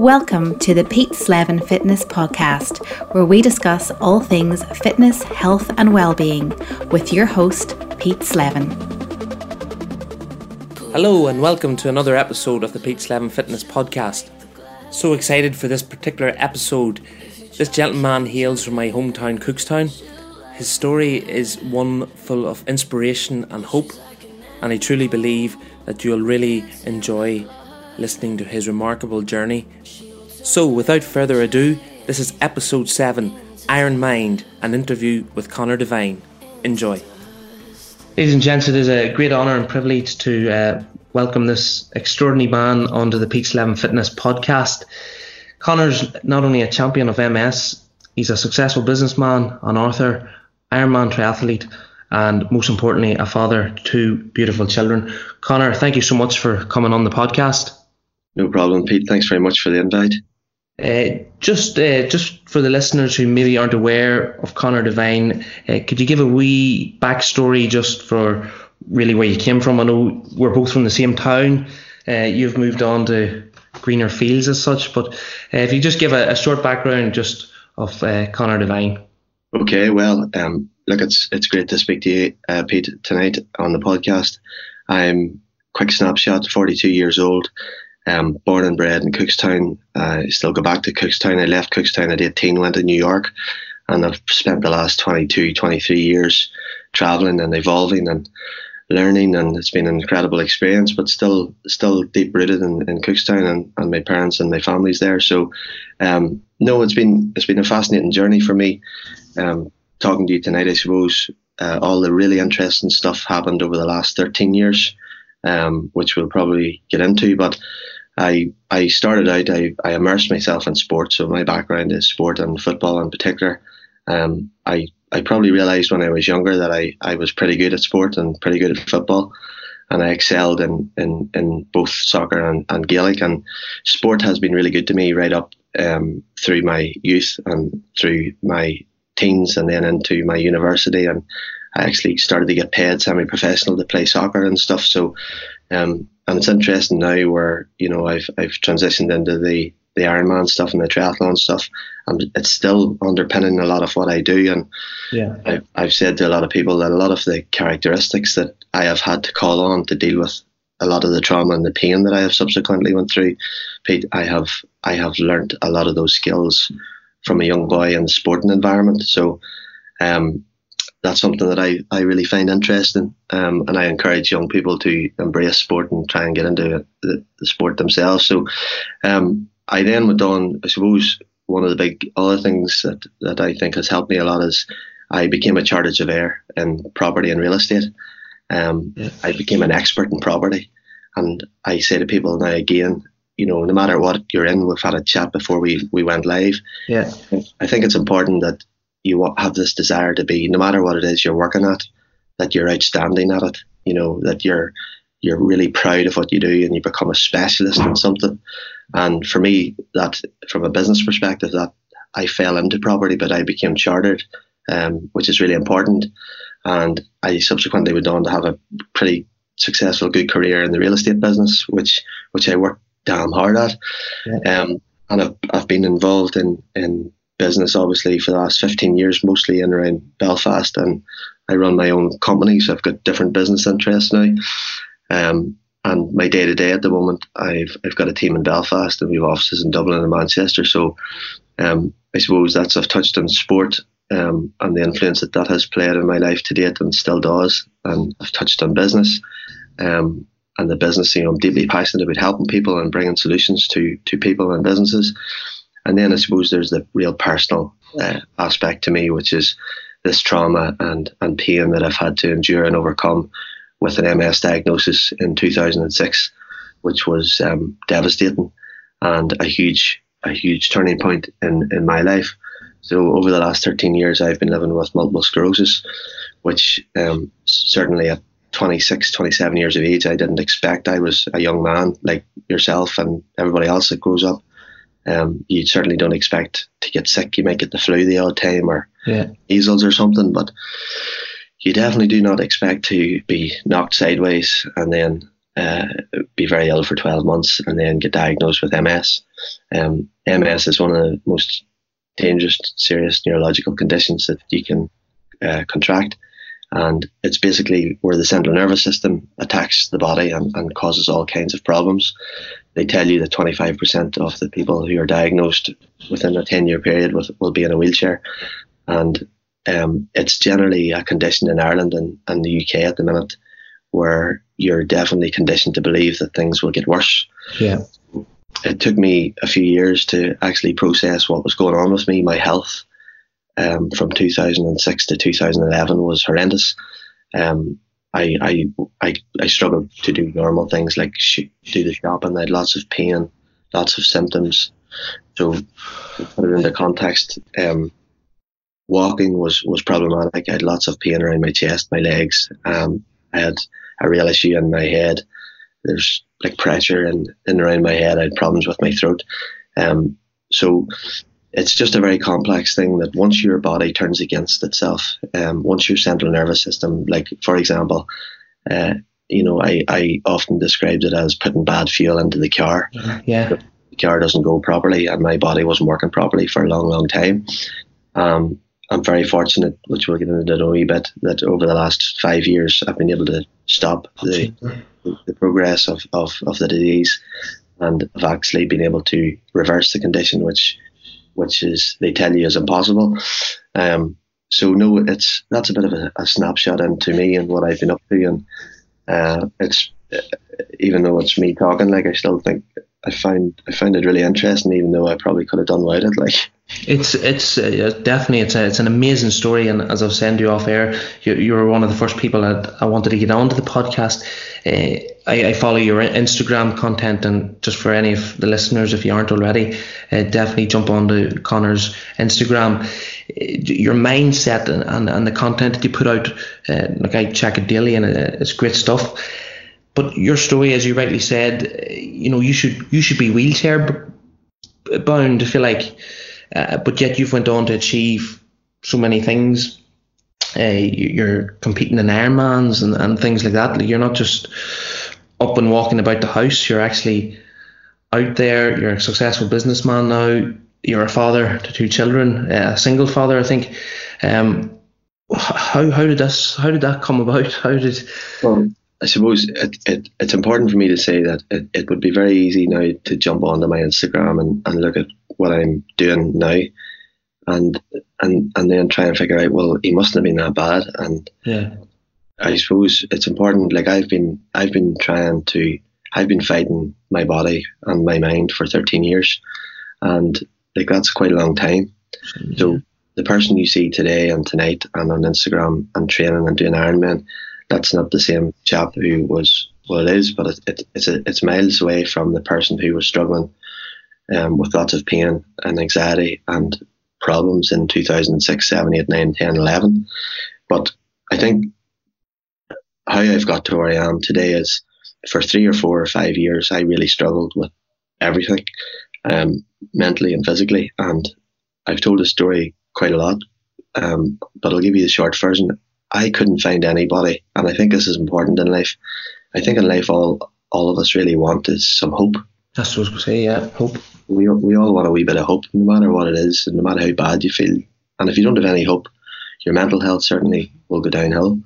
Welcome to the Pete Slevin Fitness Podcast, where we discuss all things fitness, health, and well-being with your host, Pete Slevin. Hello, and welcome to another episode of the Pete Slevin Fitness Podcast. So excited for this particular episode. This gentleman hails from my hometown, Cookstown. His story is one full of inspiration and hope, and I truly believe that you'll really enjoy listening to his remarkable journey. So, without further ado, this is episode 7 Ironmind, an interview with Conor Devine. Enjoy. Ladies and gents, it is a great honour and privilege to uh, welcome this extraordinary man onto the Pete Slevin Fitness podcast. Conor's not only a champion of MS, he's a successful businessman, an author, Ironman triathlete, and most importantly, a father to two beautiful children. Conor, thank you so much for coming on the podcast. No problem, Pete. Thanks very much for the invite. Uh, just uh, just for the listeners who maybe aren't aware of Conor Devine, uh, could you give a wee backstory just for really where you came from? I know we're both from the same town. Uh, you've moved on to greener fields as such, but uh, if you just give a, a, short background just of uh, Conor Devine. Okay, well, um, look, it's it's great to speak to you, Pete, tonight on the podcast. I'm quick snapshot, 42 years old. Um, born and bred in Cookstown. I still go back to Cookstown. I left Cookstown at 18, went to New York, and I've spent the last 22, 23 years traveling and evolving and learning, and it's been an incredible experience. But still, still deep rooted in, in Cookstown, and, and my parents and my family's there. So, um, no, it's been it's been a fascinating journey for me. Um, talking to you tonight, I suppose uh, all the really interesting stuff happened over the last 13 years um, which we'll probably get into. But I I started out I, I immersed myself in sport, so my background is sport and football in particular. Um, I I probably realised when I was younger that I, I was pretty good at sport and pretty good at football, and I excelled in in, in both soccer and, and Gaelic. And sport has been really good to me right up um, through my youth and through my teens, and then into my university and I actually started to get paid semi-professional to play soccer and stuff. So, um, and it's interesting now where you know I've I've transitioned into the the Ironman stuff and the triathlon stuff, and it's still underpinning a lot of what I do. And yeah, I've, I've said to a lot of people that a lot of the characteristics that I have had to call on to deal with a lot of the trauma and the pain that I have subsequently went through, Pete, I have I have learned a lot of those skills from a young boy in the sporting environment. So, um, that's something that I, I really find interesting. Um, and I encourage young people to embrace sport and try and get into the, the sport themselves. So um, I then went on, I suppose, one of the big other things that, that I think has helped me a lot is I became a chartered surveyor in property and real estate. Um, yeah. I became an expert in property. And I say to people now again, you know, no matter what you're in, we've had a chat before we, we went live. Yeah. I think it's important that you have this desire to be, no matter what it is you're working at, that you're outstanding at it. You know that you're you're really proud of what you do and you become a specialist in something. And for me, that from a business perspective, that I fell into property, but I became chartered, um, which is really important. And I subsequently went on to have a pretty successful, good career in the real estate business, which which I worked damn hard at. Yeah. Um, and I've, I've been involved in in business, obviously, for the last 15 years, mostly in around Belfast. And I run my own company, so I've got different business interests now. Um, and my day to day at the moment, I've I've got a team in Belfast and we have offices in Dublin and Manchester. So um, I suppose that's I've touched on sport um, and the influence that that has played in my life to date and still does. And I've touched on business. Um, and the business, you know, I'm deeply passionate about helping people and bringing solutions to to people and businesses. And then I suppose there's the real personal uh, aspect to me, which is this trauma and, and pain that I've had to endure and overcome with an MS diagnosis in 2006, which was um, devastating and a huge a huge turning point in, in my life. So over the last 13 years, I've been living with multiple sclerosis, which um, certainly at 26, 27 years of age, I didn't expect. I was a young man like yourself and everybody else that grows up um, you certainly don't expect to get sick. You might get the flu the odd time or yeah. measles or something, but you definitely do not expect to be knocked sideways and then uh, be very ill for 12 months and then get diagnosed with MS. Um, MS is one of the most dangerous, serious neurological conditions that you can uh, contract. And it's basically where the central nervous system attacks the body and, and causes all kinds of problems. They tell you that 25% of the people who are diagnosed within a 10 year period will, will be in a wheelchair. And um, it's generally a condition in Ireland and, and the UK at the minute where you're definitely conditioned to believe that things will get worse. Yeah. It took me a few years to actually process what was going on with me, my health, um, from 2006 to 2011 was horrendous. Um, I, I, I, I struggled to do normal things like sh- do the shopping. I had lots of pain, lots of symptoms. So, put it into context, um, walking was, was problematic. I had lots of pain around my chest, my legs. Um, I had a real issue in my head. There's like pressure in, in around my head. I had problems with my throat. Um, so it's just a very complex thing that once your body turns against itself, um, once your central nervous system, like for example, uh, you know, I, I often described it as putting bad fuel into the car. Yeah. The car doesn't go properly, and my body wasn't working properly for a long, long time. Um, I'm very fortunate, which we'll get into in a wee bit, that over the last five years I've been able to stop the, the progress of, of, of the disease and I've actually been able to reverse the condition, which which is they tell you is impossible. Um, so no, it's that's a bit of a, a, snapshot into me and what I've been up to, and uh, it's even though it's me talking, like I still think I find I find it really interesting, even though I probably could have done without it. Like it's it's uh, definitely it's a, it's an amazing story, and as I was saying to you off air, you, you were one of the first people that I wanted to get onto the podcast. Uh, I, I, follow your Instagram content, and just for any of the listeners, if you aren't already, uh, definitely jump onto Conor's Instagram. Uh, your mindset and, and, and the content that you put out, uh, like I check it daily, and it's great stuff but your story, as you rightly said, you know, you should you should be wheelchair bound. I feel like, uh, but yet you've went on to achieve so many things. Uh, you're competing in Ironmans and, and things like that. You're not just up and walking about the house. You're actually out there. You're a successful businessman now. You're a father to two children, uh, a single father, I think. Um, how how did this how did that come about? How did well, I suppose it, it, it's important for me to say that it, it would be very easy now to jump onto my Instagram and, and look at what I'm doing now. And and and then try and figure out well he mustn't have been that bad. And yeah. I suppose it's important like I've been I've been trying to I've been fighting my body and my mind for 13 years. And like that's quite a long time. Yeah. so the person you see today and tonight and on Instagram and training and doing Ironman that's not the same chap who was well it is, but it, it, it's a, it's miles away from the person who was struggling um, with lots of pain and anxiety and problems in 2006, 7, 8, 9, 10, 11. But I think how I've got to where I am today is for three or four or five years, I really struggled with everything, um, mentally and physically. And I've told the story quite a lot, um, but I'll give you the short version. I couldn't find anybody, and I think this is important in life. I think in life, all all of us really want is some hope. That's what I was say. Yeah, hope. We we all want a wee bit of hope, no matter what it is, and no matter how bad you feel. And if you don't have any hope, your mental health certainly will go downhill.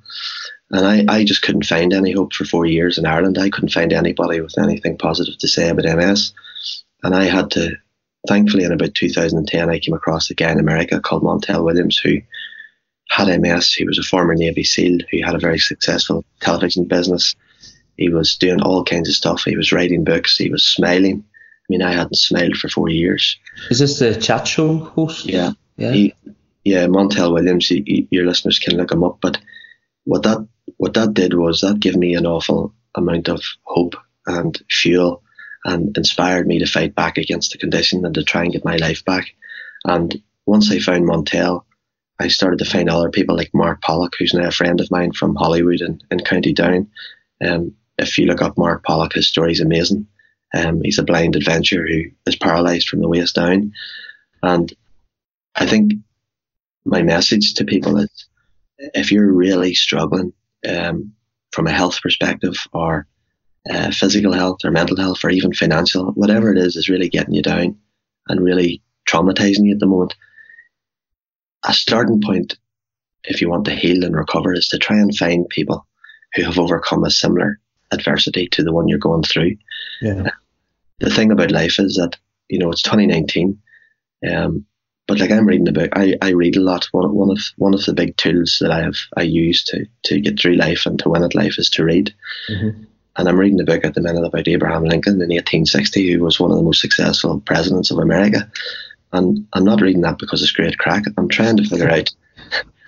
And I, I just couldn't find any hope for four years in Ireland. I couldn't find anybody with anything positive to say about MS. And I had to, thankfully, in about 2010, I came across a guy in America called Montel Williams who had MS. He was a former Navy SEAL who had a very successful television business. He was doing all kinds of stuff. He was writing books. He was smiling. I mean, I hadn't smiled for four years. Is this the chat show host? Yeah. Yeah. He, yeah, Montel Williams. He, he, your listeners can look him up. But what that what that did was that gave me an awful amount of hope and fuel, and inspired me to fight back against the condition and to try and get my life back. And once I found Montel, I started to find other people like Mark Pollock, who's now a friend of mine from Holywood and, and County Down. Um, if you look up Mark Pollock, his story is amazing. Um, he's a blind adventurer who is paralysed from the waist down. And I think my message to people is if you're really struggling um, from a health perspective or uh, physical health or mental health or even financial, whatever it is, is really getting you down and really traumatizing you at the moment. A starting point, if you want to heal and recover, is to try and find people who have overcome a similar adversity to the one you're going through. Yeah. The thing about life is that, you know, it's 2019. Um, but like I'm reading about, I, I read a lot. One, one of one of the big tools that I have I use to to get through life and to win at life is to read. Mm-hmm. And I'm reading a book at the minute about Abraham Lincoln in 1860, who was one of the most successful presidents of America. And I'm not reading that because it's great crack. I'm trying to figure out.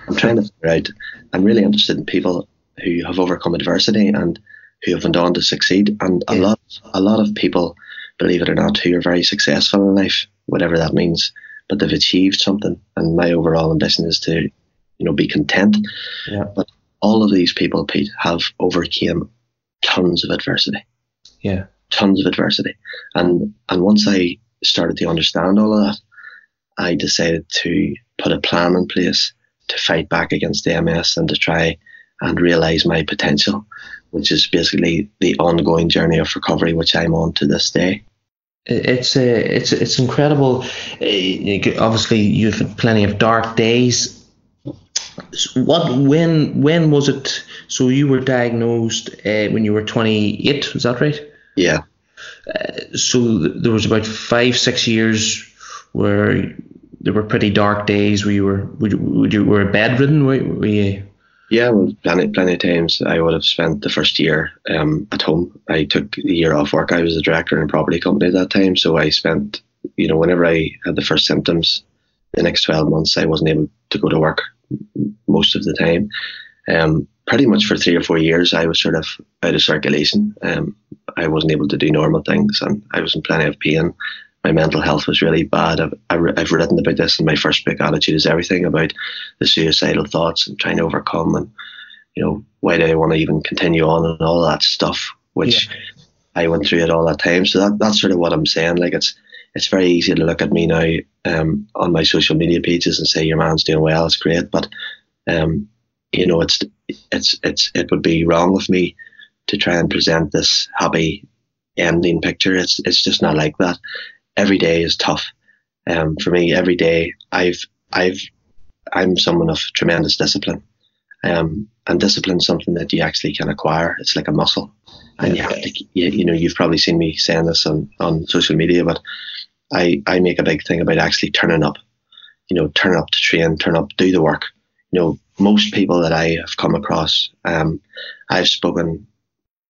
I'm trying to figure out. I'm really interested in people who have overcome adversity and who have went on to succeed. And a lot, a lot of people, believe it or not, who are very successful in life, whatever that means but they've achieved something. And my overall ambition is to, you know, be content. Yeah. But all of these people, Pete, have overcame tons of adversity. Yeah. Tons of adversity. And and once I started to understand all of that, I decided to put a plan in place to fight back against the MS and to try and realize my potential, which is basically the ongoing journey of recovery, which I'm on to this day it's uh, it's it's incredible. Uh, obviously, you've had plenty of dark days. What when when was it? So you were diagnosed uh, when you were twenty eight. Is that right? Yeah. Uh, so there was about five six years where there were pretty dark days where you were would you, would you were bedridden. Were, were you? Yeah, well, plenty, plenty of times I would have spent the first year um, at home. I took the year off work. I was a director in a property company at that time, so I spent, you know, whenever I had the first symptoms, the next 12 months I wasn't able to go to work most of the time. Um, pretty much for three or four years, I was sort of out of circulation. Um, I wasn't able to do normal things, and I was in plenty of pain my mental health was really bad. I've, I've written about this in my first book, Attitude is Everything, about the suicidal thoughts and trying to overcome and, you know, why do I want to even continue on and all that stuff, which yeah. I went through it all that time. So that, that's sort of what I'm saying. Like it's, it's very easy to look at me now um, on my social media pages and say your man's doing well, it's great, but um, you know, it's it's it's it would be wrong of me to try and present this happy ending picture. It's it's just not like that every day is tough. Um, for me, every day I've I've I'm someone of tremendous discipline. Um, and discipline is something that you actually can acquire. It's like a muscle, and you have to. You, you know, you've probably seen me saying this on on social media, but I I make a big thing about actually turning up. You know, turn up to train, turn up, do the work. You know, most people that I have come across, um, I've spoken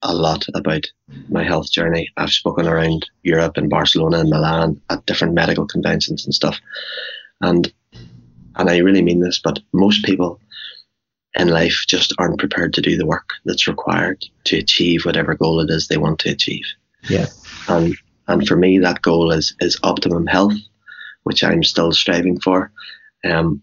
a lot about my health journey. I've spoken around Europe and Barcelona and Milan at different medical conventions and stuff. And and I really mean this, but most people in life just aren't prepared to do the work that's required to achieve whatever goal it is they want to achieve. Yeah. And and for me that goal is is optimum health, which I'm still striving for. Um,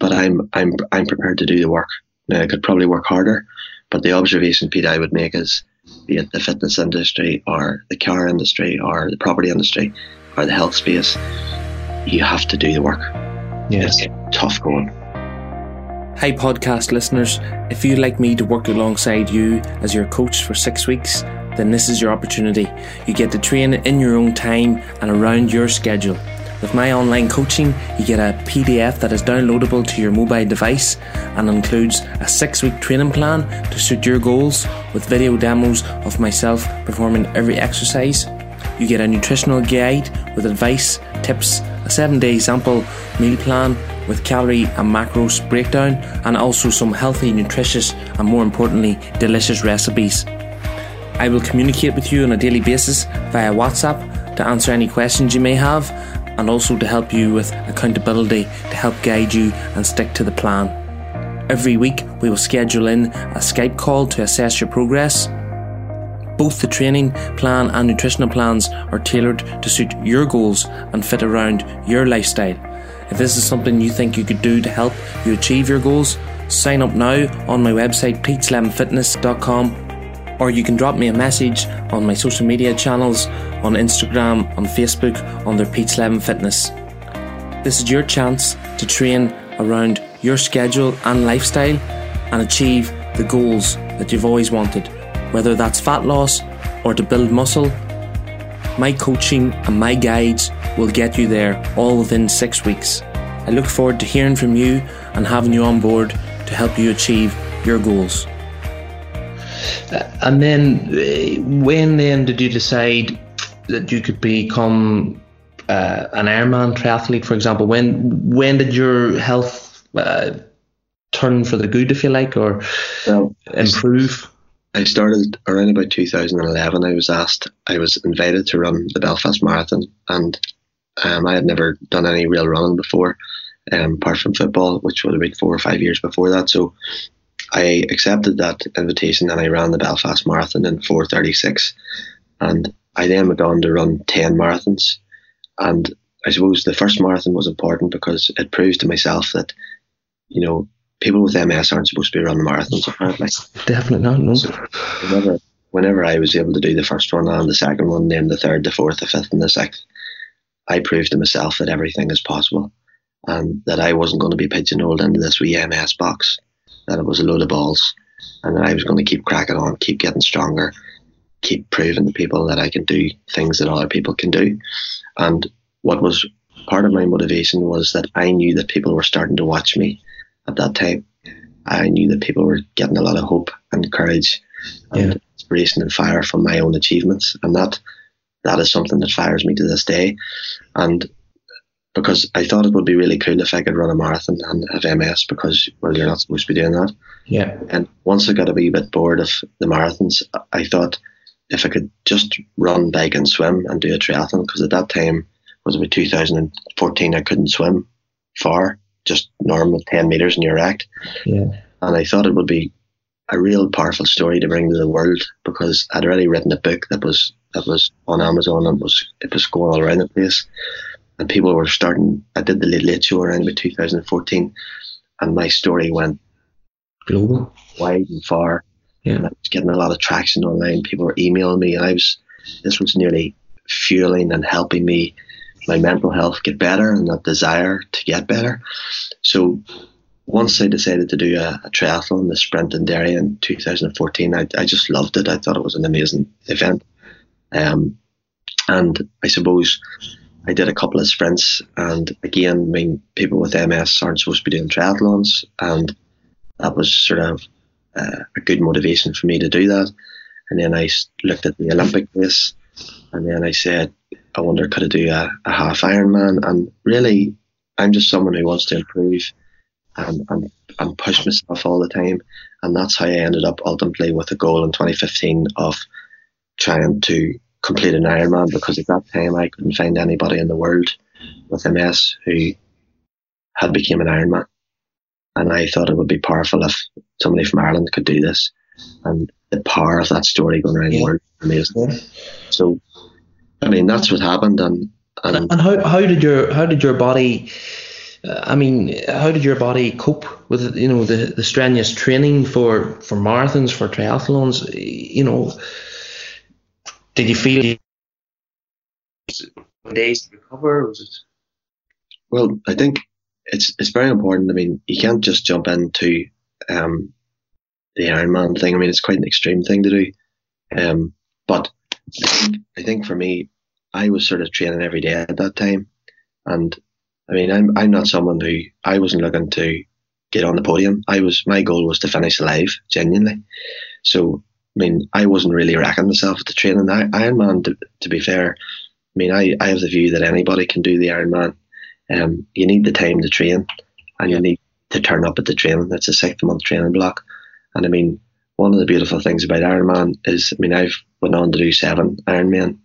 but I'm I'm I'm prepared to do the work. Now I could probably work harder, but the observation, Pete, I would make is be it the fitness industry or the car industry or the property industry or the health space, you have to do the work. Yes. It's tough going. Hi, podcast listeners. If you'd like me to work alongside you as your coach for six weeks, then this is your opportunity. You get to train in your own time and around your schedule. With my online coaching, you get a PDF that is downloadable to your mobile device and includes a six week training plan to suit your goals with video demos of myself performing every exercise. You get a nutritional guide with advice, tips, a seven day sample meal plan with calorie and macros breakdown, and also some healthy, nutritious, and more importantly, delicious recipes. I will communicate with you on a daily basis via WhatsApp to answer any questions you may have and also to help you with accountability to help guide you and stick to the plan. Every week, we will schedule in a Skype call to assess your progress. Both the training plan and nutritional plans are tailored to suit your goals and fit around your lifestyle. If this is something you think you could do to help you achieve your goals, sign up now on my website, peteslevinfitness.com or you can drop me a message on my social media channels on Instagram, on Facebook, on under Pete Slevin Fitness. This is your chance to train around your schedule and lifestyle and achieve the goals that you've always wanted, whether that's fat loss or to build muscle, my coaching and my guides will get you there all within six weeks. I look forward to hearing from you and having you on board to help you achieve your goals. Uh, and then, uh, when then did you decide that you could become uh, an Ironman triathlete, for example? When when did your health uh, turn for the good, if you like, or well, improve? I started around about 2011. I was asked, I was invited to run the Belfast Marathon, and um, I had never done any real running before, um, apart from football, which was about four or five years before that. So I accepted that invitation and I ran the Belfast Marathon in 4:36, and I then went on to run 10 marathons. And I suppose the first marathon was important because it proved to myself that, you know, people with MS aren't supposed to be running marathons, apparently. Definitely not, no. So whenever, whenever I was able to do the first one and the second one, then the third, the fourth, the fifth, and the sixth, I proved to myself that everything is possible and that I wasn't going to be pigeonholed into this wee MS box, that it was a load of balls, and that I was going to keep cracking on, keep getting stronger, keep proving to people that I can do things that other people can do. And what was part of my motivation was that I knew that people were starting to watch me at that time. I knew that people were getting a lot of hope and courage and yeah. inspiration and fire from my own achievements. And that that is something that fires me to this day. And because I thought it would be really cool if I could run a marathon and have MS because well you're not supposed to be doing that. Yeah. And once I got a wee bit bored of the marathons, I thought if I could just run, bike, and swim and do a triathlon, because at that time was about 2014, I couldn't swim far, just normal 10 meters and you're wrecked. Yeah. And I thought it would be a real powerful story to bring to the world because I'd already written a book that was that was on Amazon and was it was going all around the place, and people were starting. I did the Late Late Show around about 2014, and my story went global, wide and far. Yeah. And I was getting a lot of traction online. People were emailing me, and I was this was nearly fueling and helping me my mental health get better and that desire to get better. So once I decided to do a, a triathlon, the sprint in Derry in 2014, I, I just loved it. I thought it was an amazing event. Um, and I suppose I did a couple of sprints, and again, I mean, people with MS aren't supposed to be doing triathlons, and that was sort of uh, a good motivation for me to do that. And then I looked at the Olympic race, and then I said, I wonder could I do a, a half Ironman? And really, I'm just someone who wants to improve and, and, and push myself all the time. And that's how I ended up ultimately with a goal in 2015 of trying to complete an Ironman because at that time I couldn't find anybody in the world with MS who had become an Ironman. And I thought it would be powerful if somebody from Ireland could do this. And the power of that story going around yeah. the world amazing. Yeah. So, I mean, that's what happened. And, and, and how, how did your, how did your body, I mean, how did your body cope with you know the, the strenuous training for, for marathons, for triathlons? You know, did you feel days to recover? Was it? Well, I think it's it's very important. I mean, you can't just jump into um, the Ironman thing. I mean, it's quite an extreme thing to do. Um, but I think, for me, I was sort of training every day at that time, and I mean, I'm I'm not someone who I wasn't looking to get on the podium. I was my goal was to finish alive, genuinely. So I mean, I wasn't really racking myself at the training. I, Ironman, to, to be fair, I mean, I, I have the view that anybody can do the Ironman. Um, you need the time to train, and you need to turn up at the training. That's a six month training block. And I mean, one of the beautiful things about Ironman is, I mean, I've went on to do seven Ironman,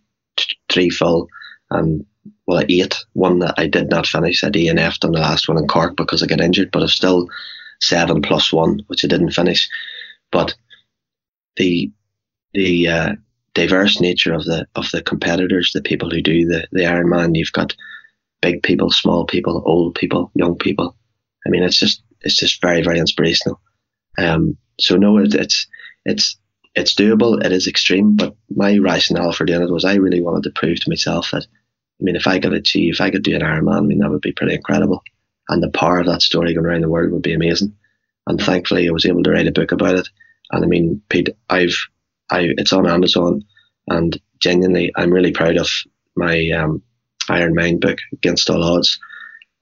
three full, and well, eight. One that I did not finish. I DNF'd on the last one in Cork because I got injured, but I've still seven plus one, which I didn't finish. But the the uh, diverse nature of the of the competitors, the people who do the the Ironman. You've got big people, small people, old people, young people. I mean, it's just it's just very very inspirational. Um, so no, it, it's it's it's doable. It is extreme, but my rationale for doing it was I really wanted to prove to myself that I mean, if I could achieve, if I could do an Ironman, I mean, that would be pretty incredible, and the power of that story going around the world would be amazing. And thankfully, I was able to write a book about it and I mean, Pete, I've, I, it's on Amazon. And genuinely, I'm really proud of my um, Ironmind book, Against All Odds,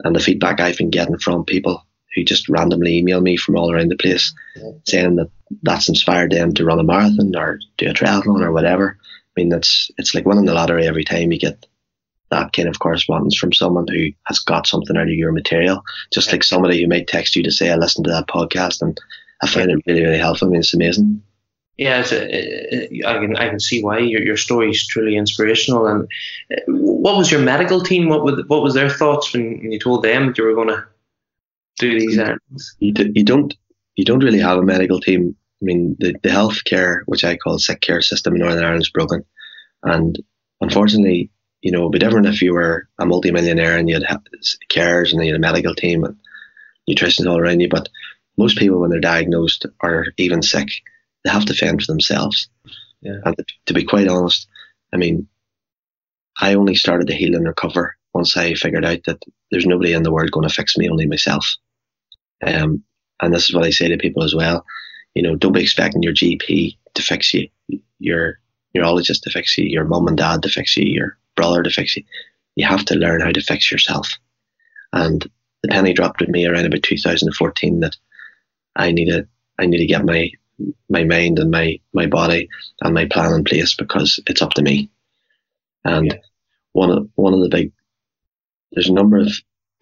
and the feedback I've been getting from people who just randomly email me from all around the place saying that that's inspired them to run a marathon or do a triathlon or whatever. I mean, that's it's like winning the lottery every time you get that kind of correspondence from someone who has got something out of your material. Just like somebody who might text you to say, I listened to that podcast and I find it really, really helpful. I mean, it's amazing. Yeah, it's a, I can I can see why your your story is truly inspirational. And uh, what was your medical team? What was what was their thoughts when, you told them that you were going to do these errands? You, do, you don't you don't really have a medical team. I mean, the the healthcare, which I call sick care system in Northern Ireland, is broken, and unfortunately, you know, it'd be different if you were a multimillionaire and you had cares and you had a medical team and nutrition all around you. But most people, when they're diagnosed or even sick, they have to fend for themselves. Yeah. And to be quite honest, I mean, I only started to heal and recover once I figured out that there's nobody in the world going to fix me, only myself. Um, and this is what I say to people as well. You know, don't be expecting your GP to fix you, your neurologist to fix you, your mum and dad to fix you, your brother to fix you. You have to learn how to fix yourself. And the penny dropped with me around about 2014 that I need to I need to get my my mind and my my body and my plan in place because it's up to me. And yeah. one of one of the big there's a number of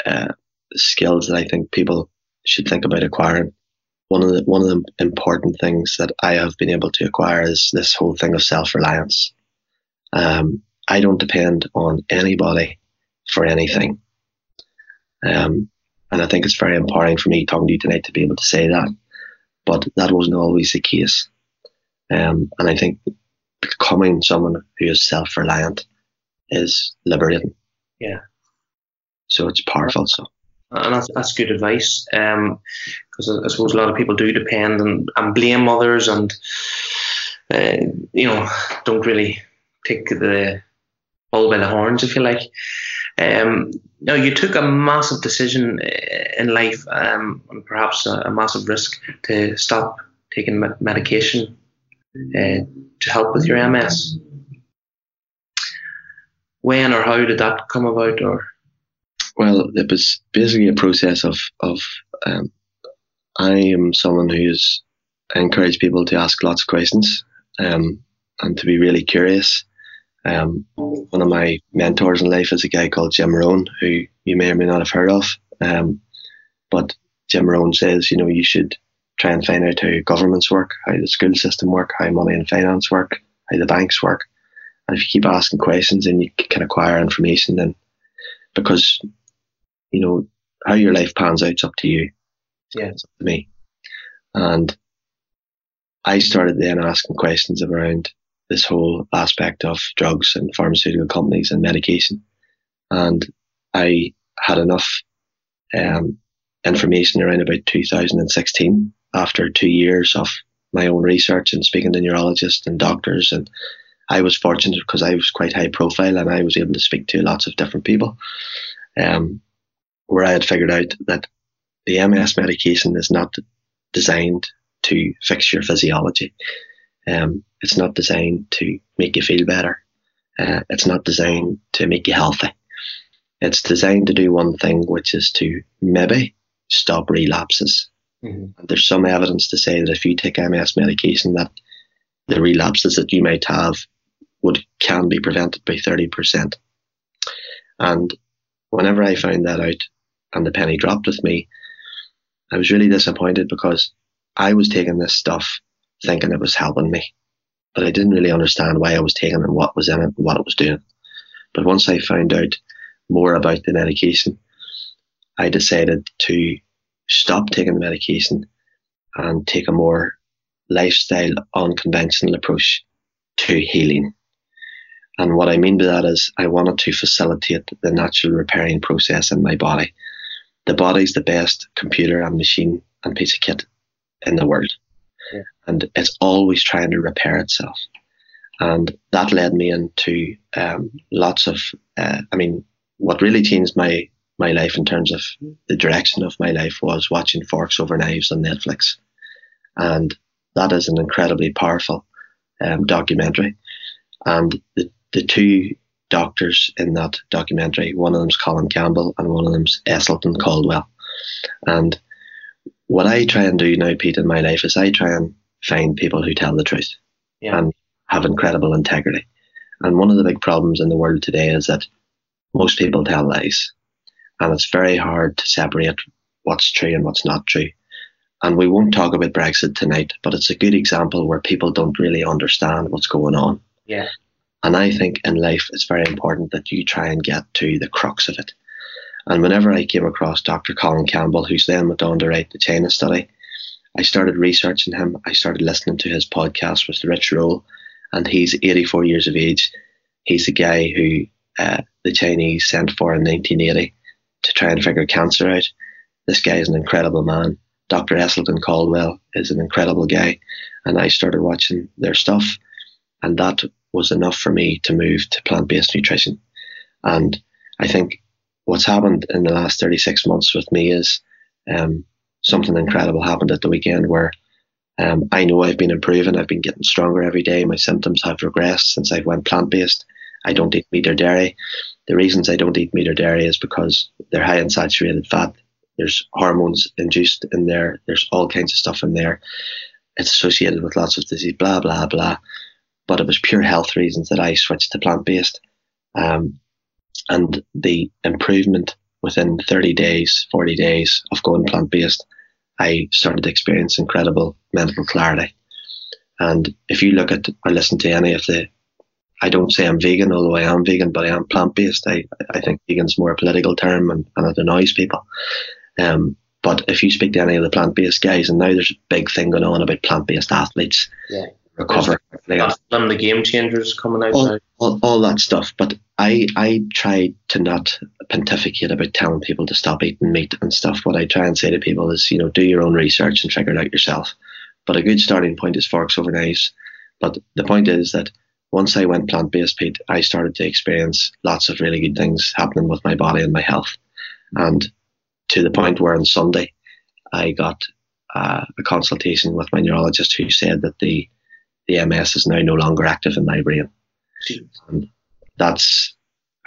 uh, skills that I think people should think about acquiring. One of the one of the important things that I have been able to acquire is this whole thing of self reliance. Um, I don't depend on anybody for anything. Um, and I think it's very empowering for me talking to you tonight to be able to say that. But that wasn't always the case. Um, and I think becoming someone who is self reliant is liberating. Yeah. So it's powerful. So. And that's, that's good advice. Because um, I suppose a lot of people do depend and, and blame others and, uh, you know, don't really take the bull by the horns, if you like. Um, now, you took a massive decision uh, in life, um, and perhaps a, a, massive risk to stop taking medication uh, to help with your MS. When or how did that come about? Or well, it was basically a process of of um, I am someone who is I encourage people to ask lots of questions um, and to be really curious. Um, one of my mentors in life is a guy called Jim Rohn, who you may or may not have heard of. Um, but Jim Rohn says, you know, you should try and find out how governments work, how the school system work, how money and finance work, how the banks work. And if you keep asking questions and you can acquire information, then because, you know, how your life pans out is up to you. Yeah. It's up to me. And I started then asking questions around this whole aspect of drugs and pharmaceutical companies and medication. And I had enough um, information around about 2016 after two years of my own research and speaking to neurologists and doctors. And I was fortunate because I was quite high profile and I was able to speak to lots of different people. Um, where I had figured out that the MS medication is not designed to fix your physiology. Um, it's not designed to make you feel better. Uh, it's not designed to make you healthy. It's designed to do one thing, which is to maybe stop relapses. Mm-hmm. There's some evidence to say that if you take MS medication, that the relapses that you might have would can be prevented by 30%. And whenever I found that out and the penny dropped with me, I was really disappointed because I was taking this stuff thinking it was helping me. But I didn't really understand why I was taking it and what was in it and what it was doing. But once I found out more about the medication, I decided to stop taking the medication and take a more lifestyle, unconventional approach to healing. And what I mean by that is I wanted to facilitate the natural repairing process in my body. The body's the best computer and machine and piece of kit in the world and it's always trying to repair itself. And that led me into um, lots of, uh, I mean, what really changed my my life in terms of the direction of my life was watching Forks Over Knives on Netflix, and that is an incredibly powerful um, documentary. And the, the two doctors in that documentary, one of them's Colin Campbell and one of them's Esselstyn Caldwell. And what I try and do now, Pete, in my life is I try and find people who tell the truth Yeah. and have incredible integrity. And one of the big problems in the world today is that most people tell lies. And it's very hard to separate what's true and what's not true. And we won't talk about Brexit tonight, but it's a good example where people don't really understand what's going on. Yeah. And I think in life it's very important that you try and get to the crux of it. And whenever I came across Dr. Colin Campbell, who's then went on to write the China study, I started researching him. I started listening to his podcast with Rich Roll, and he's 84 years of age. He's the guy who uh, the Chinese sent for in 1980 to try and figure cancer out. This guy is an incredible man. Dr. Esselstyn Caldwell is an incredible guy, and I started watching their stuff, and that was enough for me to move to plant-based nutrition. And I think what's happened in the last 36 months with me is um, something incredible happened at the weekend where um, I know I've been improving. I've been getting stronger every day. My symptoms have regressed since I went plant-based. I don't eat meat or dairy. The reasons I don't eat meat or dairy is because they're high in saturated fat. There's hormones induced in there. There's all kinds of stuff in there. It's associated with lots of disease, blah, blah, blah. But it was pure health reasons that I switched to plant-based. Um, and the improvement within 30 days, 40 days of going plant based, I started to experience incredible mental clarity. And if you look at or listen to any of the, I don't say I'm vegan, although I am vegan, but I am plant based. I, I think vegan's more a political term and, and it annoys people. Um, but if you speak to any of the plant based guys, and now there's a big thing going on about plant based athletes Yeah. recover. They got Them the game changers coming out all, all, all that stuff. But I I try to not pontificate about telling people to stop eating meat and stuff. What I try and say to people is, you know, do your own research and figure it out yourself. But a good starting point is forks over knives. But the point is that once I went plant based, Pete, I started to experience lots of really good things happening with my body and my health. And to the point where on Sunday, I got uh, a consultation with my neurologist who said that the the MS is now no longer active in my brain. And that's,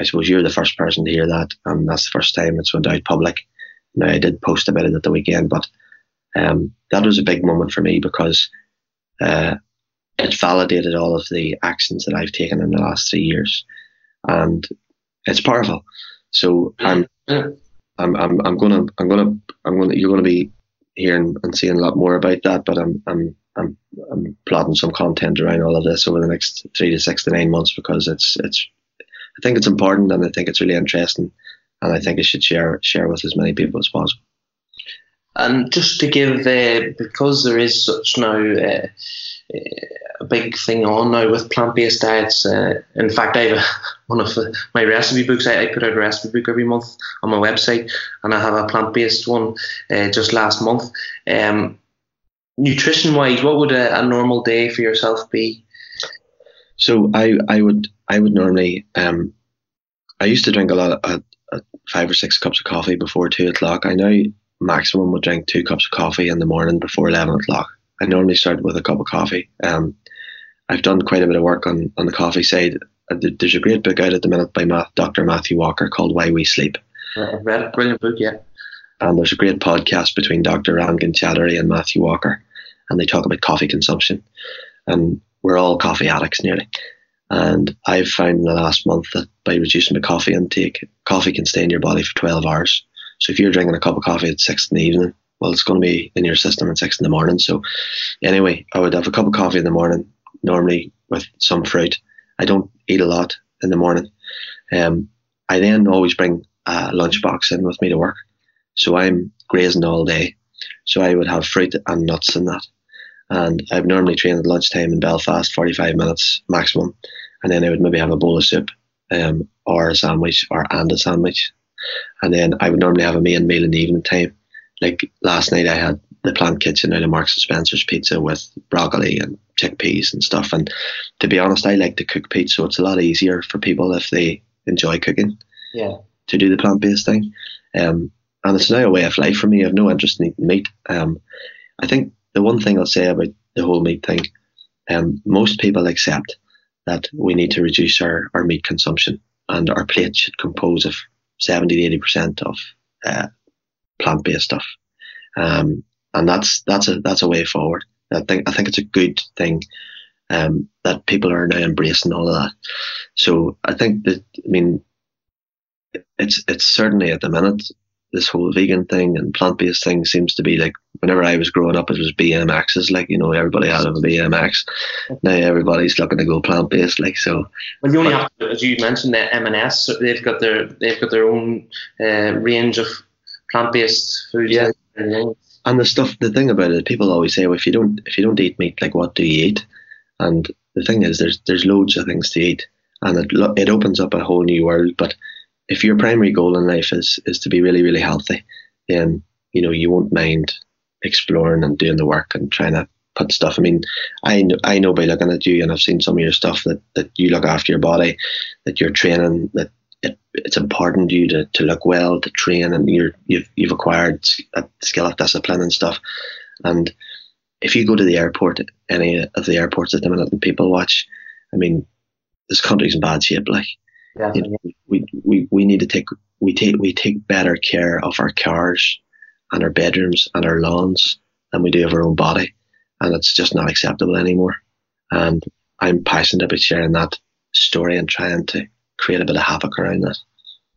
I suppose you're the first person to hear that, and that's the first time it's went out public. Now I did post about it at the weekend, but um, that was a big moment for me because uh, it validated all of the actions that I've taken in the last three years, and it's powerful. So I'm, I'm, I'm, I'm gonna, I'm gonna, I'm gonna, you're gonna be hearing and seeing a lot more about that, but I'm, I'm, I'm, I'm plotting some content around all of this over the next three to six to nine months because it's, it's, I think it's important and I think it's really interesting, and I think I should share share with as many people as possible. And just to give, uh, because there is such now uh, uh, a big thing on now with plant-based diets. Uh, in fact, I have a, one of the, my recipe books. I, I put out a recipe book every month on my website, and I have a plant-based one uh, just last month. Um, nutrition-wise, what would a, a normal day for yourself be? So I, I would I would normally um, I used to drink a lot of uh, uh, five or six cups of coffee before two o'clock. I now maximum would drink two cups of coffee in the morning before eleven o'clock. I normally start with a cup of coffee. Um, I've done quite a bit of work on, on the coffee side. Uh, There's a great book out at the minute by Ma- Dr. Matthew Walker called Why We Sleep. I've read it. Brilliant book, yeah. And there's a great podcast between Dr. Rangan Chatterjee and Matthew Walker, and they talk about coffee consumption. And we're all coffee addicts nearly. And I've found in the last month that by reducing the coffee intake, coffee can stay in your body for 12 hours. So if you're drinking a cup of coffee at six in the evening, well, it's going to be in your system at six in the morning. So anyway, I would have a cup of coffee in the morning, normally with some fruit. I don't eat a lot in the morning. Um, I then always bring a lunchbox in with me to work. So I'm grazing all day. So I would have fruit and nuts in that. And I've normally trained at lunchtime in Belfast, 45 minutes maximum. And then I would maybe have a bowl of soup um, or a sandwich or and a sandwich. And then I would normally have a main meal in the evening time. Like last night, I had the plant kitchen out of Marks and Spencer's pizza with broccoli and chickpeas and stuff. And to be honest, I like to cook pizza, so it's a lot easier for people if they enjoy cooking Yeah. to do the plant based thing. Um, and it's now a way of life for me. I have no interest in eating meat. Um, I think the one thing I'll say about the whole meat thing, um, most people accept that we need to reduce our, our meat consumption and our plate should compose of 70 to 80% of uh, plant-based stuff. Um, and that's that's a that's a way forward. I think I think it's a good thing um, that people are now embracing all of that. So I think that I mean it's it's certainly at the minute this whole vegan thing and plant based thing seems to be like whenever I was growing up, it was BMXs. Like you know, everybody had a BMX. Now everybody's looking to go plant based. Like so. Well, you only have, to, as you mentioned, the M&S. They've got their they've got their own uh, range of plant based foods. Yeah. And the stuff, the thing about it, people always say, well, if you don't if you don't eat meat, like what do you eat? And the thing is, there's there's loads of things to eat, and it it opens up a whole new world. But if your primary goal in life is is to be really really healthy, then you know you won't mind exploring and doing the work and trying to put stuff. I mean, I know, I know by looking at you and I've seen some of your stuff that, that you look after your body, that you're training, that it, it's important to you to, to look well, to train, and you're you've you've acquired a skill of discipline and stuff. And if you go to the airport, any of the airports at the minute, and people watch, I mean, this country's in bad shape. Like, yeah, you know, we, we we need to take we take we take better care of our cars and our bedrooms and our lawns than we do of our own body, and it's just not acceptable anymore. And I'm passionate about sharing that story and trying to create a bit of havoc around that.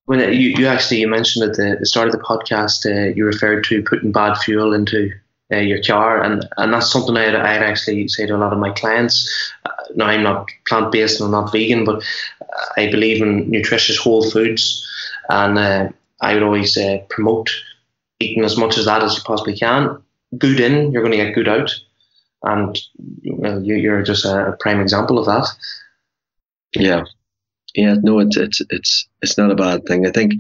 When you, you actually you mentioned at the, the start of the podcast, uh, you referred to putting bad fuel into uh, your car, and, and that's something I'd, I'd actually say to a lot of my clients. Uh, now, I'm not plant based and I'm not vegan, but I believe in nutritious whole foods, and uh, I would always uh, promote eating as much of that as you possibly can. Good in, you're going to get good out, and you, you're just a prime example of that. Yeah, yeah. No, it's it's it's it's not a bad thing. I think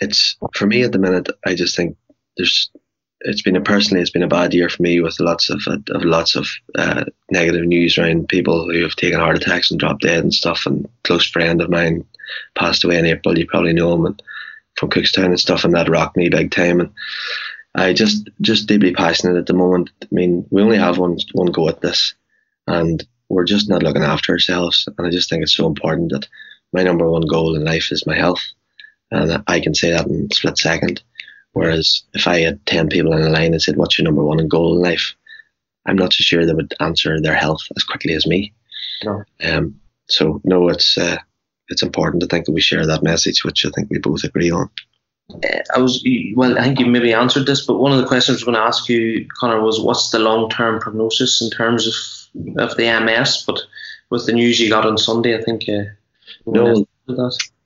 it's for me at the minute. I just think there's it's been a personally it's been a bad year for me with lots of, of lots of uh, negative news around people who have taken heart attacks and dropped dead and stuff. And close friend of mine passed away in April. You probably know him and from Cookstown and stuff, and that rocked me big time. And I just just deeply passionate at the moment. I mean, we only have one one go at this, and we're just not looking after ourselves. And I just think it's so important that my number one goal in life is my health, and I can say that in split second Whereas if I had 10 people in a line and said, What's your number one goal in life? I'm not so sure they would answer their health as quickly as me. No. Um, so, no, it's uh, it's important to think that we share that message, which I think we both agree on. Uh, I was well. I think you maybe answered this, but one of the questions I was going to ask you, Conor, was what's the long-term prognosis in terms of of the MS? But with the news you got on Sunday, I think uh, no.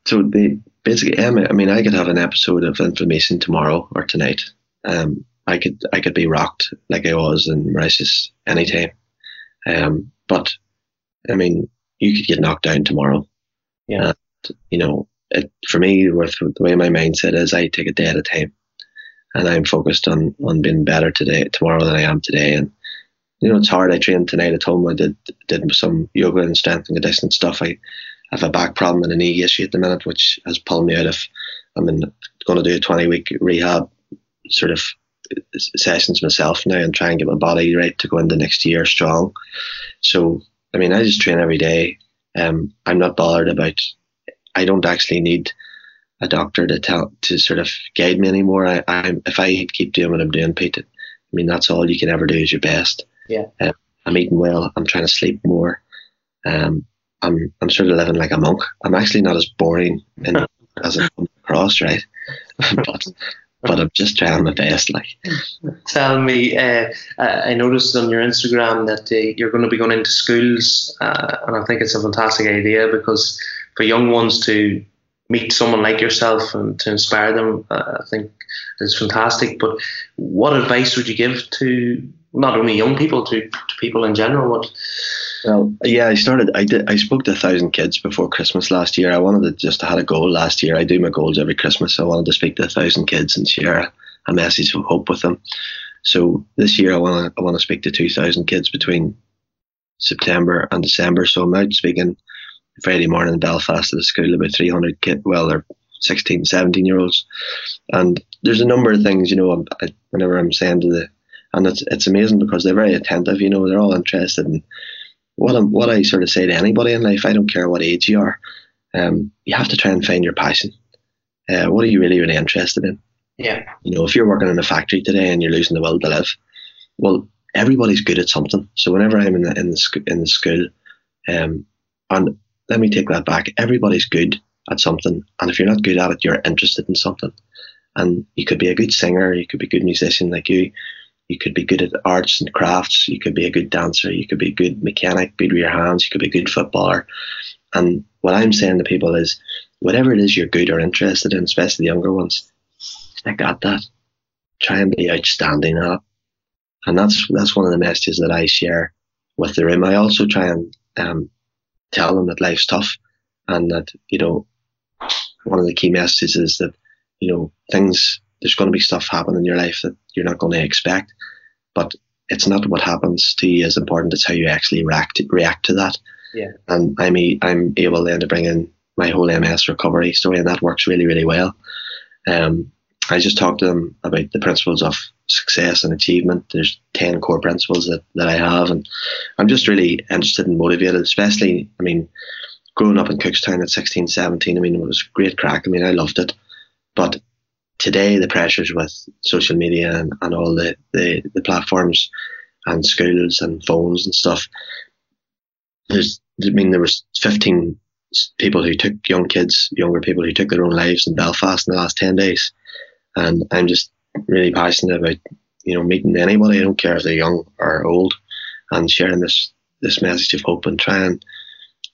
So the basically, I mean, I could have an episode of inflammation tomorrow or tonight. Um, I could I could be rocked like I was in Mauritius anytime. Um, but I mean, you could get knocked down tomorrow. Yeah. And, you know, it, for me, with the way my mindset is, I take a day at a time, and I'm focused on on being better today, tomorrow than I am today. And you know, it's hard. I trained tonight at home. I did did some yoga and strength and conditioning stuff. I I have a back problem and a knee issue at the minute, which has pulled me out of. I'm in, going to do a 20 week rehab sort of sessions myself now and try and get my body right to go into next year strong. So, I mean, I just train every day. Um, I'm not bothered about. I don't actually need a doctor to tell to sort of guide me anymore. I, I if I keep doing what I'm doing, Pete, I mean that's all you can ever do is your best. Yeah. Um, I'm eating well. I'm trying to sleep more. Um, I'm I'm sort of living like a monk. I'm actually not as boring in, as I come across, right? but but I'm just trying my best. Like, tell me, uh, I noticed on your Instagram that uh, you're going to be going into schools, uh, and I think it's a fantastic idea because for young ones to meet someone like yourself and to inspire them, uh, I think is fantastic. But what advice would you give to not only young people, to, to people in general? What well, yeah, I started. I did. I spoke to a thousand kids before Christmas last year. I wanted to just I had a goal last year. I do my goals every Christmas. So I wanted to speak to a thousand kids and share a message of hope with them. So this year I want to I want to speak to two thousand kids between September and December. So I'm out speaking Friday morning in Belfast at a school about 300 kids. Well, they're 16, 17 year olds, and there's a number of things. You know, I, whenever I'm saying to the and it's it's amazing because they're very attentive. You know, they're all interested in what I'm, what I sort of say to anybody in life, I don't care what age you are, um, you have to try and find your passion. Uh, what are you really, really interested in? Yeah. You know, if you're working in a factory today and you're losing the will to live, well, everybody's good at something. So whenever I'm in the in the, sc- in the school, um, and let me take that back, everybody's good at something, and if you're not good at it, you're interested in something. And you could be a good singer, you could be a good musician like you, you could be good at arts and crafts, you could be a good dancer, you could be a good mechanic, good with your hands, you could be a good footballer. And what I'm saying to people is, whatever it is you're good or interested in, especially the younger ones, stick at that. Try and be outstanding at it. And that's that's one of the messages that I share with the room. I also try and um, tell them that life's tough and that, you know, one of the key messages is that, you know, things there's going to be stuff happen in your life that you're not going to expect. But it's not what happens to you as important, it's how you actually react to, react to that. Yeah. And I'm I'm able then to bring in my whole MS recovery story and that works really, really well. Um, I just talked to them about the principles of success and achievement. There's 10 core principles that, that I have, and I'm just really interested and motivated, especially, I mean, growing up in Cookstown at 16, 17, I mean, it was great crack. I mean, I loved it. But today, the pressures with social media and, and all the, the, the platforms and schools and phones and stuff, there's, I mean, there was 15 people who took young kids, younger people who took their own lives in Belfast in the last 10 days. And I'm just really passionate about, you know, meeting anybody. I don't care if they're young or old and sharing this, this message of hope and try and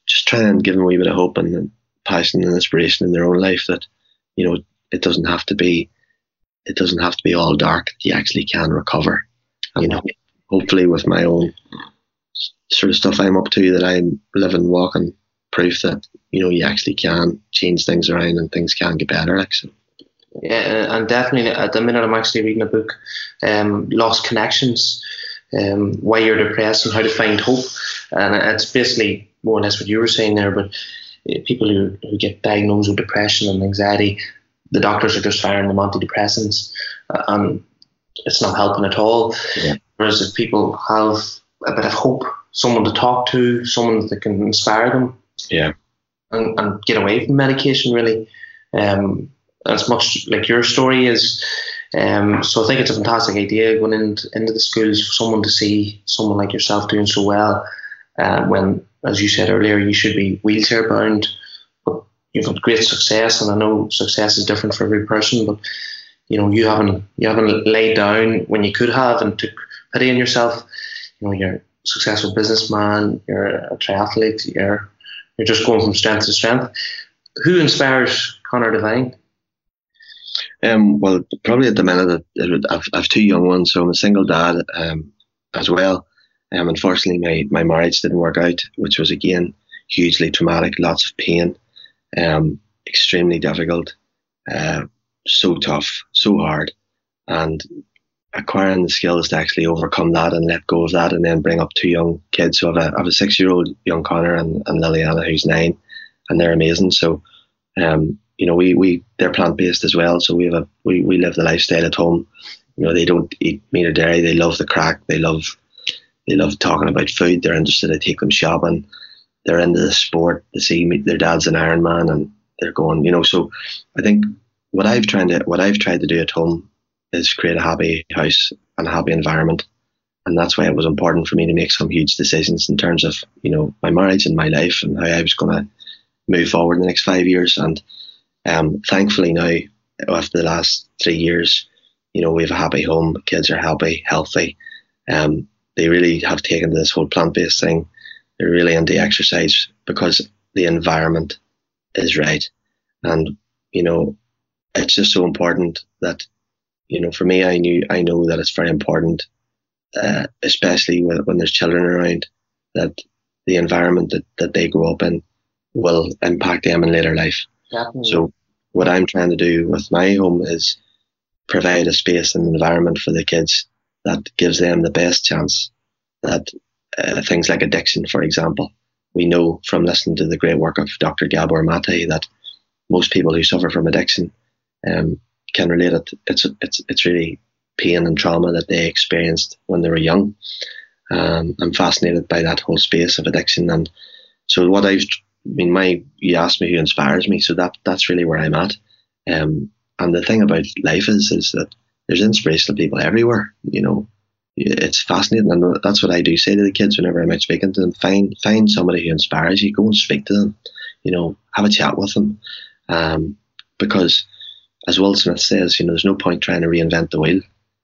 just try and give them a wee bit of hope and passion and inspiration in their own life that, you know, it doesn't have to be, it doesn't have to be all dark. You actually can recover. And you know, hopefully with my own sort of stuff I'm up to that I'm living, walking proof that, you know, you actually can change things around and things can get better. Like, so. Yeah, and definitely at the minute I'm actually reading a book, um, Lost Connections, um, Why You're Depressed and How to Find Hope. And it's basically more or less what you were saying there, but uh, people who, who get diagnosed with depression and anxiety, the doctors are just firing them antidepressants uh, and it's not helping at all. Yeah. Whereas if people have a bit of hope, someone to talk to, someone that can inspire them, yeah, and, and get away from medication, really. Um, as much like your story is. Um, so I think it's a fantastic idea going into, into the schools for someone to see someone like yourself doing so well. Uh, when, as you said earlier, you should be wheelchair bound, you've had great success, and I know success is different for every person. But you know, you haven't you haven't laid down when you could have, and took pity on yourself. You know, you're a successful businessman, you're a triathlete, you're you're just going from strength to strength. Who inspires Conor Devine? Um, well, probably at the minute, I've, I've two young ones, so I'm a single dad um, as well. Um, unfortunately, my, my marriage didn't work out, which was again hugely traumatic, lots of pain, um, extremely difficult, uh, so tough, so hard, and acquiring the skills to actually overcome that and let go of that, and then bring up two young kids. So I have a, I have a six year old young Conor and, and Liliana who's nine, and they're amazing. So um, you know, we, we they're plant based as well, so we have a we, we live the lifestyle at home. You know, they don't eat meat or dairy. They love the crack. They love they love talking about food. They're interested. I take them shopping. They're into the sport. They see their dad's an Ironman, and they're going. You know, so I think what I've tried to what I've tried to do at home is create a happy house and a happy environment, and that's why it was important for me to make some huge decisions in terms of you know my marriage and my life and how I was going to move forward in the next five years and um, thankfully now, after the last three years, you know, we have a happy home. Kids are happy, healthy. Um, they really have taken this whole plant-based thing. They're really into exercise because the environment is right. And, you know, it's just so important that, you know, for me, I knew, I know that it's very important, uh, especially when, when there's children around, that the environment that, that they grow up in will impact them in later life. Definitely. So what I'm trying to do with my home is provide a space and environment for the kids that gives them the best chance that uh, things like addiction, for example, we know from listening to the great work of Dr. Gabor Mate that most people who suffer from addiction um, can relate it. It's it's it's really pain and trauma that they experienced when they were young, Um, I'm fascinated by that whole space of addiction, and so what I've, I mean, my you asked me who inspires me, so that that's really where I'm at. Um, and the thing about life is is that there's inspirational people everywhere. You know, it's fascinating, and that's what I do say to the kids whenever I'm out speaking to them. Find find somebody who inspires you. Go and speak to them. You know, have a chat with them, um, because as Will Smith says, you know, there's no point trying to reinvent the wheel.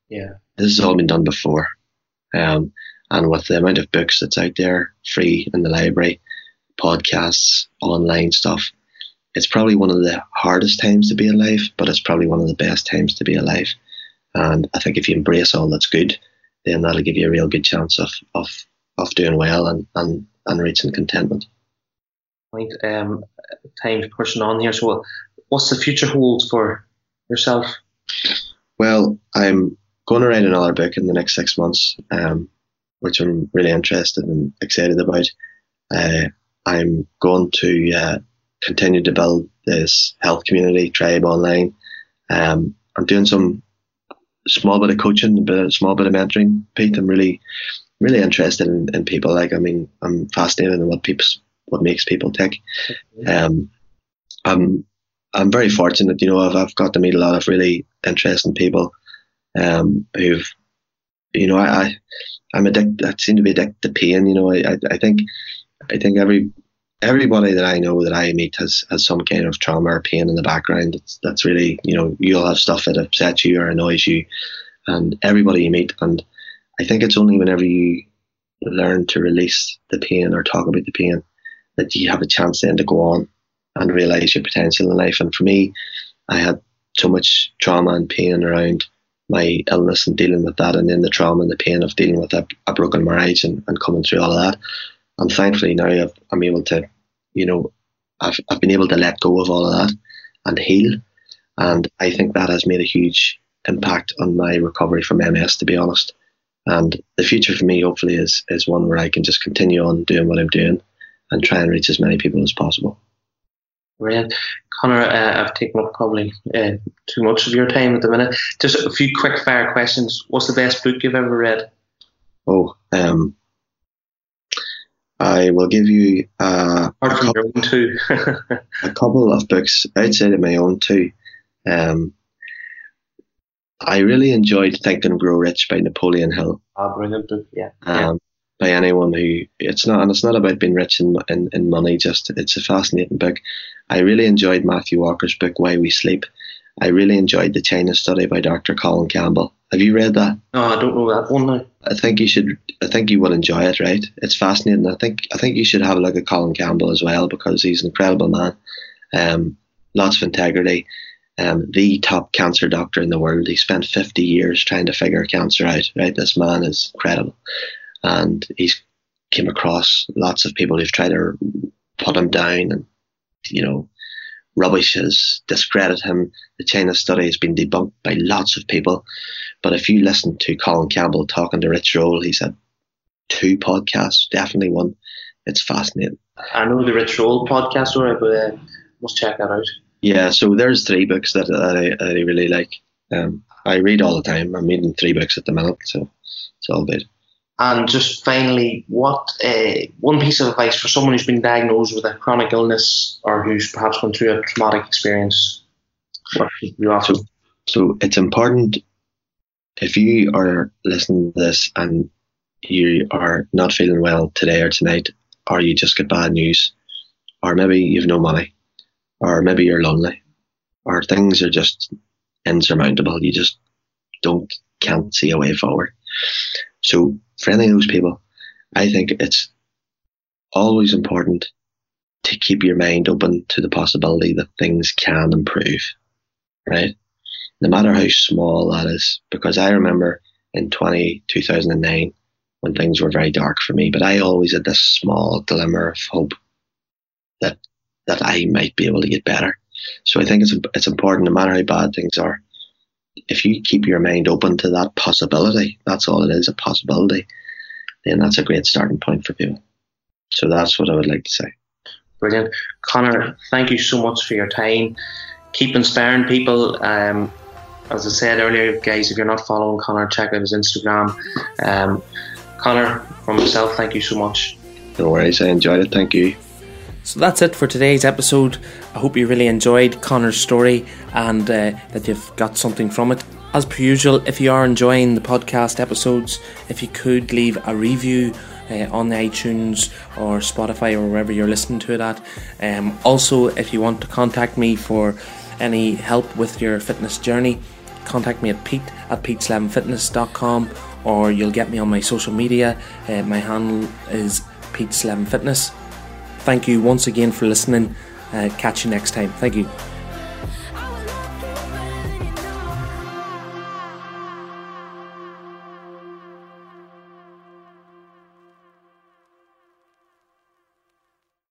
Yeah, this has all been done before, um, and with the amount of books that's out there, free in the library, podcasts, online stuff, it's probably one of the hardest times to be alive, but it's probably one of the best times to be alive. And I think if you embrace all that's good, then that'll give you a real good chance of of, of doing well and, and, and reaching contentment. Right. Um, time's pushing on here. So, what's the future hold for yourself? Well, I'm going to write another book in the next six months, um, which I'm really interested and excited about. Uh, I'm going to uh, continue to build this health community tribe online. Um, I'm doing some small bit of coaching, a a small bit of mentoring. Pete, I'm really, really interested in, in people. Like, I mean, I'm fascinated in what people, what makes people tick. Um, I'm, I'm very fortunate. You know, I've, I've got to meet a lot of really interesting people, um, who've, you know, I, I I'm addicted. I seem to be addicted to pain. You know, I, I, I think, I think every everybody that I know that I meet has, has some kind of trauma or pain in the background. That's, that's really, you know, you'll have stuff that upsets you or annoys you, and everybody you meet. And I think it's only whenever you learn to release the pain or talk about the pain that you have a chance then to go on and realize your potential in life. And for me, I had so much trauma and pain around my illness and dealing with that, and then the trauma and the pain of dealing with a, a broken marriage and, and coming through all of that. And thankfully now i am able to you know, I've, I've been able to let go of all of that and heal. And I think that has made a huge impact on my recovery from MS, to be honest. And the future for me, hopefully, is, is one where I can just continue on doing what I'm doing and try and reach as many people as possible. Brilliant. Conor, uh, I've taken up probably uh, too much of your time at the minute. Just a few quick fire questions. What's the best book you've ever read? Oh, um, I will give you uh, a, couple, a couple of books outside of my own too. Um, I really enjoyed Think and Grow Rich by Napoleon Hill. Ah, brilliant book, yeah. Um, by anyone who it's not, and it's not about being rich in, in, in money. Just it's a fascinating book. I really enjoyed Matthew Walker's book Why We Sleep. I really enjoyed the China Study by Dr. Colin Campbell. Have you read that? No, I don't know that one now. I think you should. I think you will enjoy it. Right? It's fascinating. I think. I think you should have a look at Colin Campbell as well because he's an incredible man. Um, lots of integrity. Um, the top cancer doctor in the world. He spent 50 years trying to figure cancer out. Right? This man is incredible, and he's came across lots of people who've tried to put him down and you know rubbish has discredited him. The China study has been debunked by lots of people. But if you listen to Colin Campbell talking to Rich Roll, he's had two podcasts, definitely one. It's fascinating. I know the Rich Roll podcast, alright, but uh, must check that out. Yeah, so there's three books that, that I, I really like. Um, I read all the time. I'm reading three books at the minute, so it's all good. And just finally, what uh, one piece of advice for someone who's been diagnosed with a chronic illness or who's perhaps gone through a traumatic experience? So, so it's important if you are listening to this and you are not feeling well today or tonight, or you just get bad news, or maybe you've no money, or maybe you're lonely, or things are just insurmountable. You just don't can't see a way forward. So for any of those people, I think it's always important to keep your mind open to the possibility that things can improve, right? No matter how small that is, because I remember in 20, 2009 when things were very dark for me, but I always had this small glimmer of hope that that I might be able to get better. So I think it's it's important, no matter how bad things are, if you keep your mind open to that possibility, that's all it is, a possibility, then that's a great starting point for people. So that's what I would like to say. Brilliant. Conor, thank you so much for your time. Keep inspiring people. Um, as I said earlier, guys, if you're not following Conor, check out his Instagram. Um, Conor, for myself, thank you so much. No worries, I enjoyed it. Thank you. So that's it for today's episode. I hope you really enjoyed Conor's story and uh, that you've got something from it. As per usual, if you are enjoying the podcast episodes, if you could leave a review uh, on iTunes or Spotify or wherever you're listening to it at. Um, also, if you want to contact me for any help with your fitness journey, contact me at pete at peteslevinfitness.com or you'll get me on my social media. Uh, my handle is pete11fitness. Thank you once again for listening. Uh, catch you next time. Thank you.